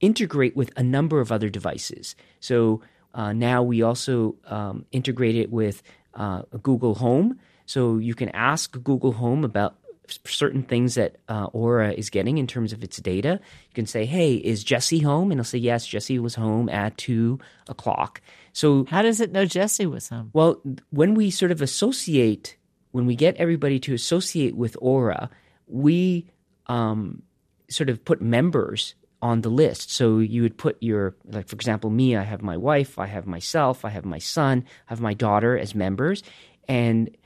F: integrate with a number of other devices. So uh, now we also um, integrate it with uh, Google Home. So you can ask Google Home about certain things that uh, Aura is getting in terms of its data. You can say, hey, is Jesse home? And it'll say, yes, Jesse was home at two o'clock. So,
A: how does it know Jesse was home?
F: Well, when we sort of associate, when we get everybody to associate with Aura, we um, sort of put members on the list. So you would put your, like, for example, me, I have my wife, I have myself, I have my son, I have my daughter as members, and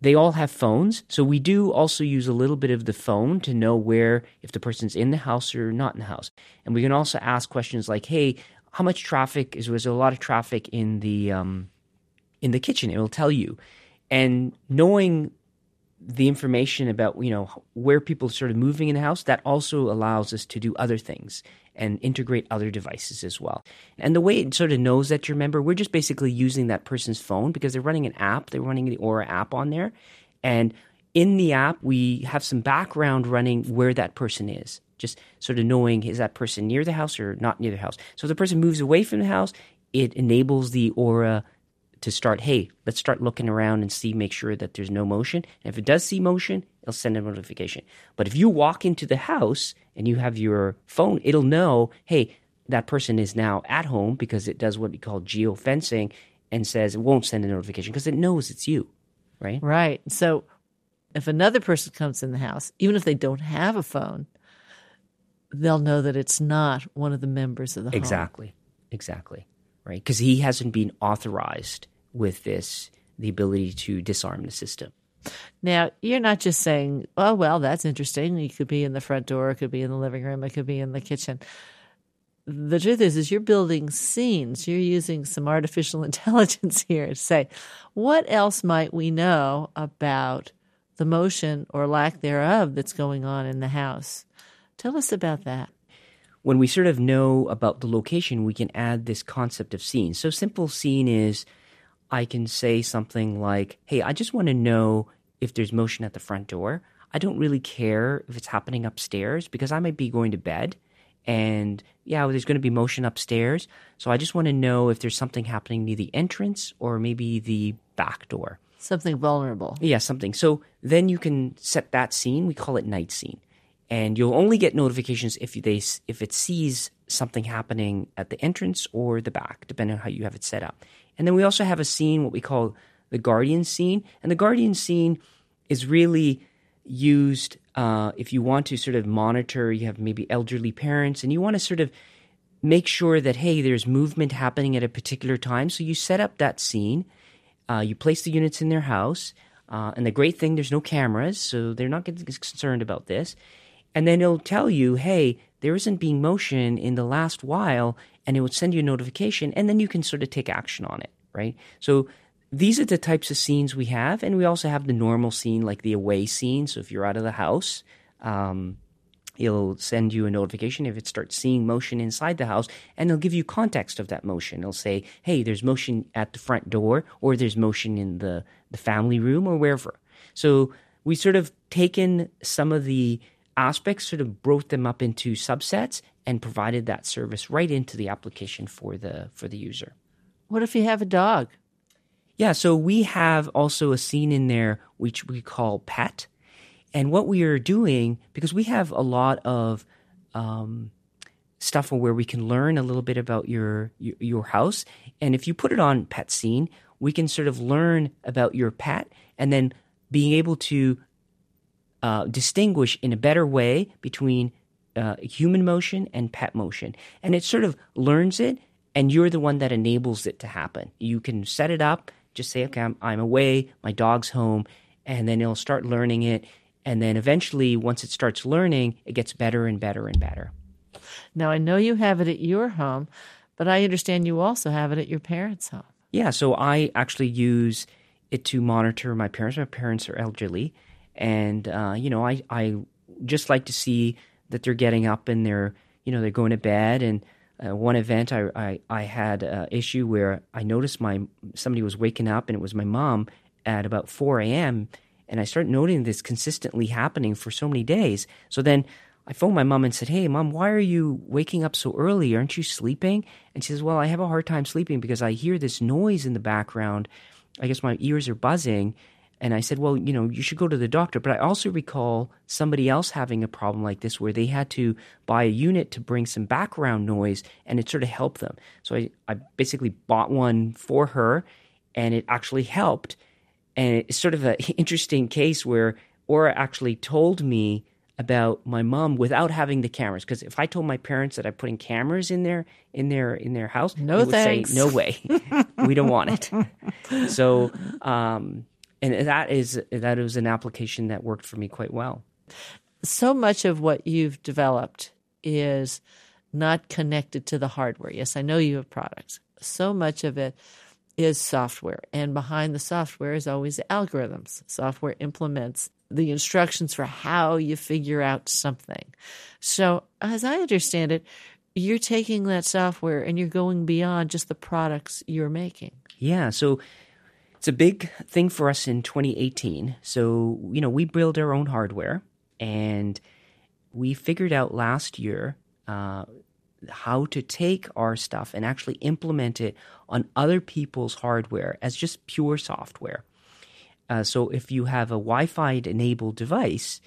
F: they all have phones. So we do also use a little bit of the phone to know where, if the person's in the house or not in the house. And we can also ask questions like, hey, how much traffic is, was there a lot of traffic in the, um, in the kitchen? It will tell you. And knowing the information about you know where people are sort of moving in the house that also allows us to do other things and integrate other devices as well. And the way it sort of knows that you're a member we're just basically using that person's phone because they're running an app. They're running the aura app on there. And in the app we have some background running where that person is. Just sort of knowing is that person near the house or not near the house? So if the person moves away from the house it enables the aura to start, hey, let's start looking around and see, make sure that there's no motion. And if it does see motion, it'll send a notification. But if you walk into the house and you have your phone, it'll know, hey, that person is now at home because it does what we call geofencing and says it won't send a notification because it knows it's you, right?
A: Right. So if another person comes in the house, even if they don't have a phone, they'll know that it's not one of the members of the
F: exactly. home. Exactly. Exactly. Right. Because he hasn't been authorized with this the ability to disarm the system.
A: Now, you're not just saying, oh, well, that's interesting. It could be in the front door, it could be in the living room, it could be in the kitchen. The truth is, is you're building scenes. You're using some artificial intelligence here to say, what else might we know about the motion or lack thereof that's going on in the house? Tell us about that.
F: When we sort of know about the location, we can add this concept of scene. So, simple scene is I can say something like, hey, I just want to know if there's motion at the front door. I don't really care if it's happening upstairs because I might be going to bed and yeah, there's going to be motion upstairs. So I just want to know if there's something happening near the entrance or maybe the back door.
A: Something vulnerable.
F: Yeah, something. So then you can set that scene. We call it night scene. And you'll only get notifications if they if it sees something happening at the entrance or the back, depending on how you have it set up. And then we also have a scene, what we call the guardian scene. And the guardian scene is really used uh, if you want to sort of monitor, you have maybe elderly parents, and you want to sort of make sure that, hey, there's movement happening at a particular time. So you set up that scene, uh, you place the units in their house. Uh, and the great thing, there's no cameras, so they're not getting concerned about this. And then it'll tell you, hey, there isn't being motion in the last while, and it will send you a notification, and then you can sort of take action on it, right? So these are the types of scenes we have, and we also have the normal scene, like the away scene. So if you're out of the house, um, it'll send you a notification if it starts seeing motion inside the house, and it'll give you context of that motion. It'll say, "Hey, there's motion at the front door, or there's motion in the the family room, or wherever." So we sort of taken some of the aspects, sort of broke them up into subsets, and provided that service right into the application for the for the user.
A: What if you have a dog?
F: Yeah, so we have also a scene in there which we call pet. And what we are doing, because we have a lot of um, stuff where we can learn a little bit about your, your, your house, and if you put it on pet scene, we can sort of learn about your pet, and then being able to uh, distinguish in a better way between uh, human motion and pet motion, and it sort of learns it, and you're the one that enables it to happen. You can set it up, just say, okay, I'm, I'm away, my dog's home, and then it'll start learning it and then eventually, once it starts learning, it gets better and better and better.
A: Now, I know you have it at your home, but I understand you also have it at your parents' home.
F: Yeah, so I actually use it to monitor my parents. My parents are elderly, and uh, you know, I I just like to see that they're getting up and they're you know they're going to bed. And uh, one event, I I, I had an issue where I noticed my somebody was waking up, and it was my mom at about four a.m. And I started noting this consistently happening for so many days. So then I phoned my mom and said, Hey, mom, why are you waking up so early? Aren't you sleeping? And she says, Well, I have a hard time sleeping because I hear this noise in the background. I guess my ears are buzzing. And I said, Well, you know, you should go to the doctor. But I also recall somebody else having a problem like this where they had to buy a unit to bring some background noise and it sort of helped them. So I, I basically bought one for her and it actually helped. And it's sort of an interesting case where Aura actually told me about my mom without having the cameras. Because if I told my parents that I'm putting cameras in their in their in their house,
A: no
F: they would
A: thanks.
F: say, "No way, we don't want it." So, um, and that is that was an application that worked for me quite well.
A: So much of what you've developed is not connected to the hardware. Yes, I know you have products. So much of it is software, and behind the software is always algorithms. Software implements the instructions for how you figure out something. So, as I understand it, you're taking that software and you're going beyond just the products you're making.
F: Yeah, so it's a big thing for us in 2018. So, you know, we build our own hardware and we figured out last year uh, how to take our stuff and actually implement it on other people's hardware as just pure software. Uh, so if you have a Wi Fi enabled device,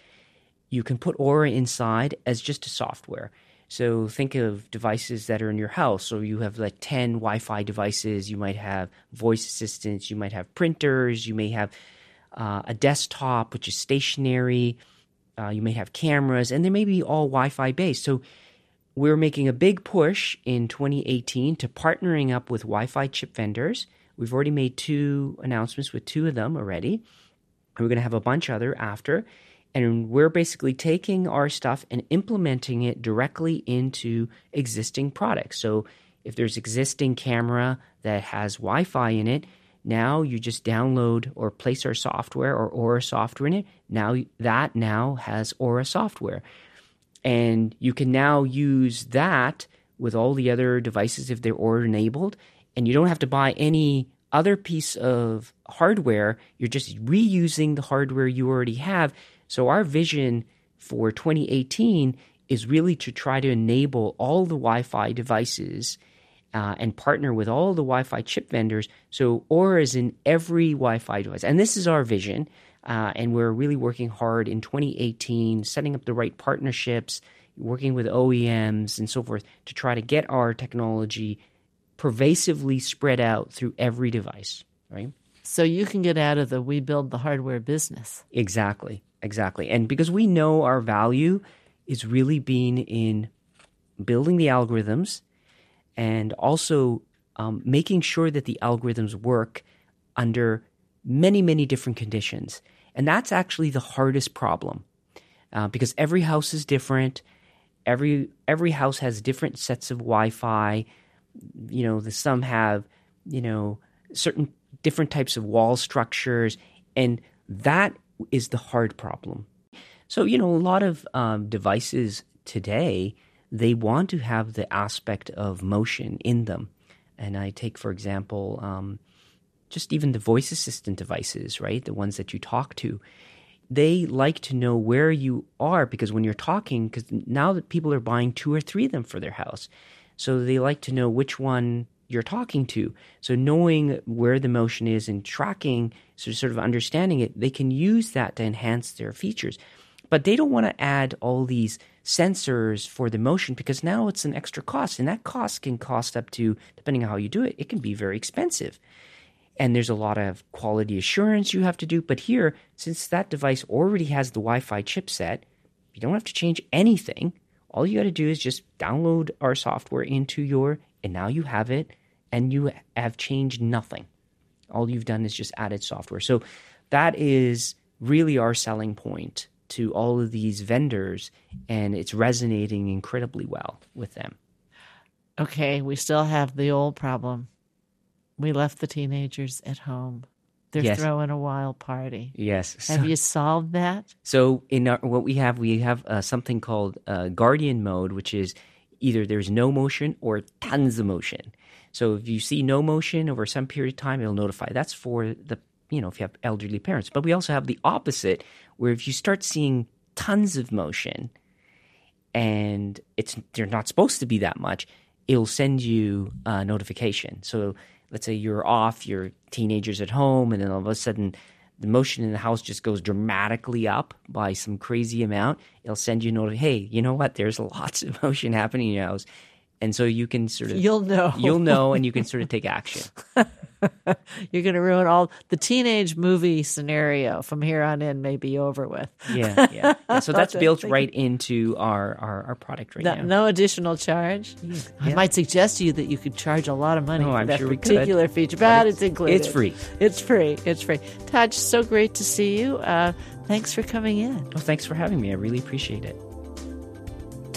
F: you can put Aura inside as just a software. So think of devices that are in your house. So you have like 10 Wi Fi devices, you might have voice assistants, you might have printers, you may have uh, a desktop, which is stationary, uh, you may have cameras, and they may be all Wi Fi based. So we're making a big push in 2018 to partnering up with Wi Fi chip vendors. We've already made two announcements with two of them already. And we're going to have a bunch other after. And we're basically taking our stuff and implementing it directly into existing products. So if there's existing camera that has Wi-Fi in it, now you just download or place our software or Aura software in it. Now that now has Aura software. And you can now use that with all the other devices if they're Aura enabled. And you don't have to buy any other piece of hardware. You're just reusing the hardware you already have. So, our vision for 2018 is really to try to enable all the Wi Fi devices uh, and partner with all the Wi Fi chip vendors. So, Aura is in every Wi Fi device. And this is our vision. Uh, and we're really working hard in 2018, setting up the right partnerships, working with OEMs and so forth to try to get our technology pervasively spread out through every device, right?
A: So you can get out of the we build the hardware business.
F: Exactly, exactly. And because we know our value is really being in building the algorithms and also um, making sure that the algorithms work under many, many different conditions. And that's actually the hardest problem uh, because every house is different. every every house has different sets of Wi-Fi. You know, the, some have you know certain different types of wall structures, and that is the hard problem. So you know, a lot of um, devices today they want to have the aspect of motion in them. And I take, for example, um, just even the voice assistant devices, right? The ones that you talk to. They like to know where you are because when you're talking, because now that people are buying two or three of them for their house, so they like to know which one you're talking to. So knowing where the motion is and tracking, so sort of understanding it, they can use that to enhance their features. But they don't want to add all these sensors for the motion because now it's an extra cost. And that cost can cost up to, depending on how you do it, it can be very expensive. And there's a lot of quality assurance you have to do. But here, since that device already has the Wi Fi chipset, you don't have to change anything. All you got to do is just download our software into your, and now you have it, and you have changed nothing. All you've done is just added software. So that is really our selling point to all of these vendors, and it's resonating incredibly well with them.
A: Okay, we still have the old problem. We left the teenagers at home. They're
F: Yes.
A: throwing a wild party.
F: Yes.
A: Have you solved that?
F: So in our, what we have, we have uh, something called uh, guardian mode, which is either there's no motion or tons of motion. So if you see no motion over some period of time, it'll notify. That's for the you know if you have elderly parents. But we also have the opposite, where if you start seeing tons of motion, and it's they're not supposed to be that much, it'll send you a notification. So let's say you're off, your teenagers at home, and then all of a sudden the motion in the house just goes dramatically up by some crazy amount. It'll send you a notification. Hey, you know what? There's lots of motion happening in your house, and so you can sort of
A: You'll know.
F: you'll know, and you can sort of take action.
A: You're going to ruin all the teenage movie scenario from here on in. May be over with.
F: Yeah, yeah. yeah. So that's built right into our our, our product right
A: No,
F: now.
A: no additional charge. I might suggest to you that you could charge a lot of money
F: Oh,
A: for
F: I'm
A: that
F: sure
A: particular feature, but,
F: it's-
A: it's, included.
F: it's free.
A: It's free. It's free. Taj, so great to see you. Uh, thanks for coming in.
F: Well, thanks for having me. I really appreciate it.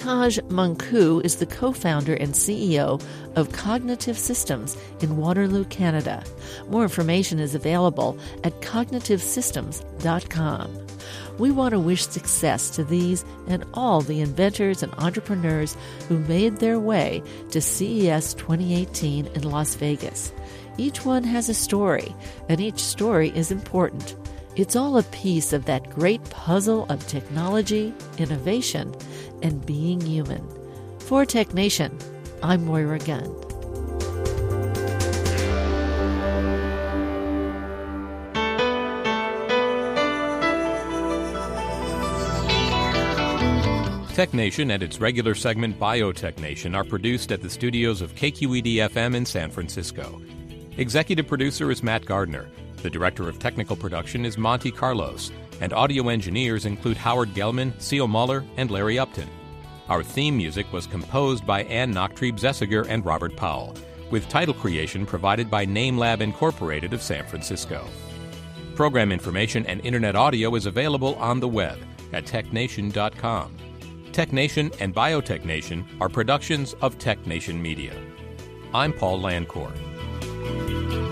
A: Taj Manku is the co founder and CEO of Cognitive Systems in Waterloo, Canada. More information is available at cognitivesystems.com. We want to wish success to these and all the inventors and entrepreneurs who made their way to CES 2018 in Las Vegas. Each one has a story, and each story is important. It's all a piece of that great puzzle of technology, innovation, and being human. For Tech Nation, I'm Moira Gunn.
B: Tech Nation and its regular segment Biotech Nation are produced at the studios of KQED FM in San Francisco. Executive producer is Matt Gardner. The director of technical production is Monty Carlos, and audio engineers include Howard Gelman, Seal Muller, and Larry Upton. Our theme music was composed by Ann Nachtrieb Zessiger and Robert Powell, with title creation provided by NameLab Incorporated of San Francisco. Program information and internet audio is available on the web at technation.com. TechNation and BiotechNation are productions of TechNation Media. I'm Paul Landcore.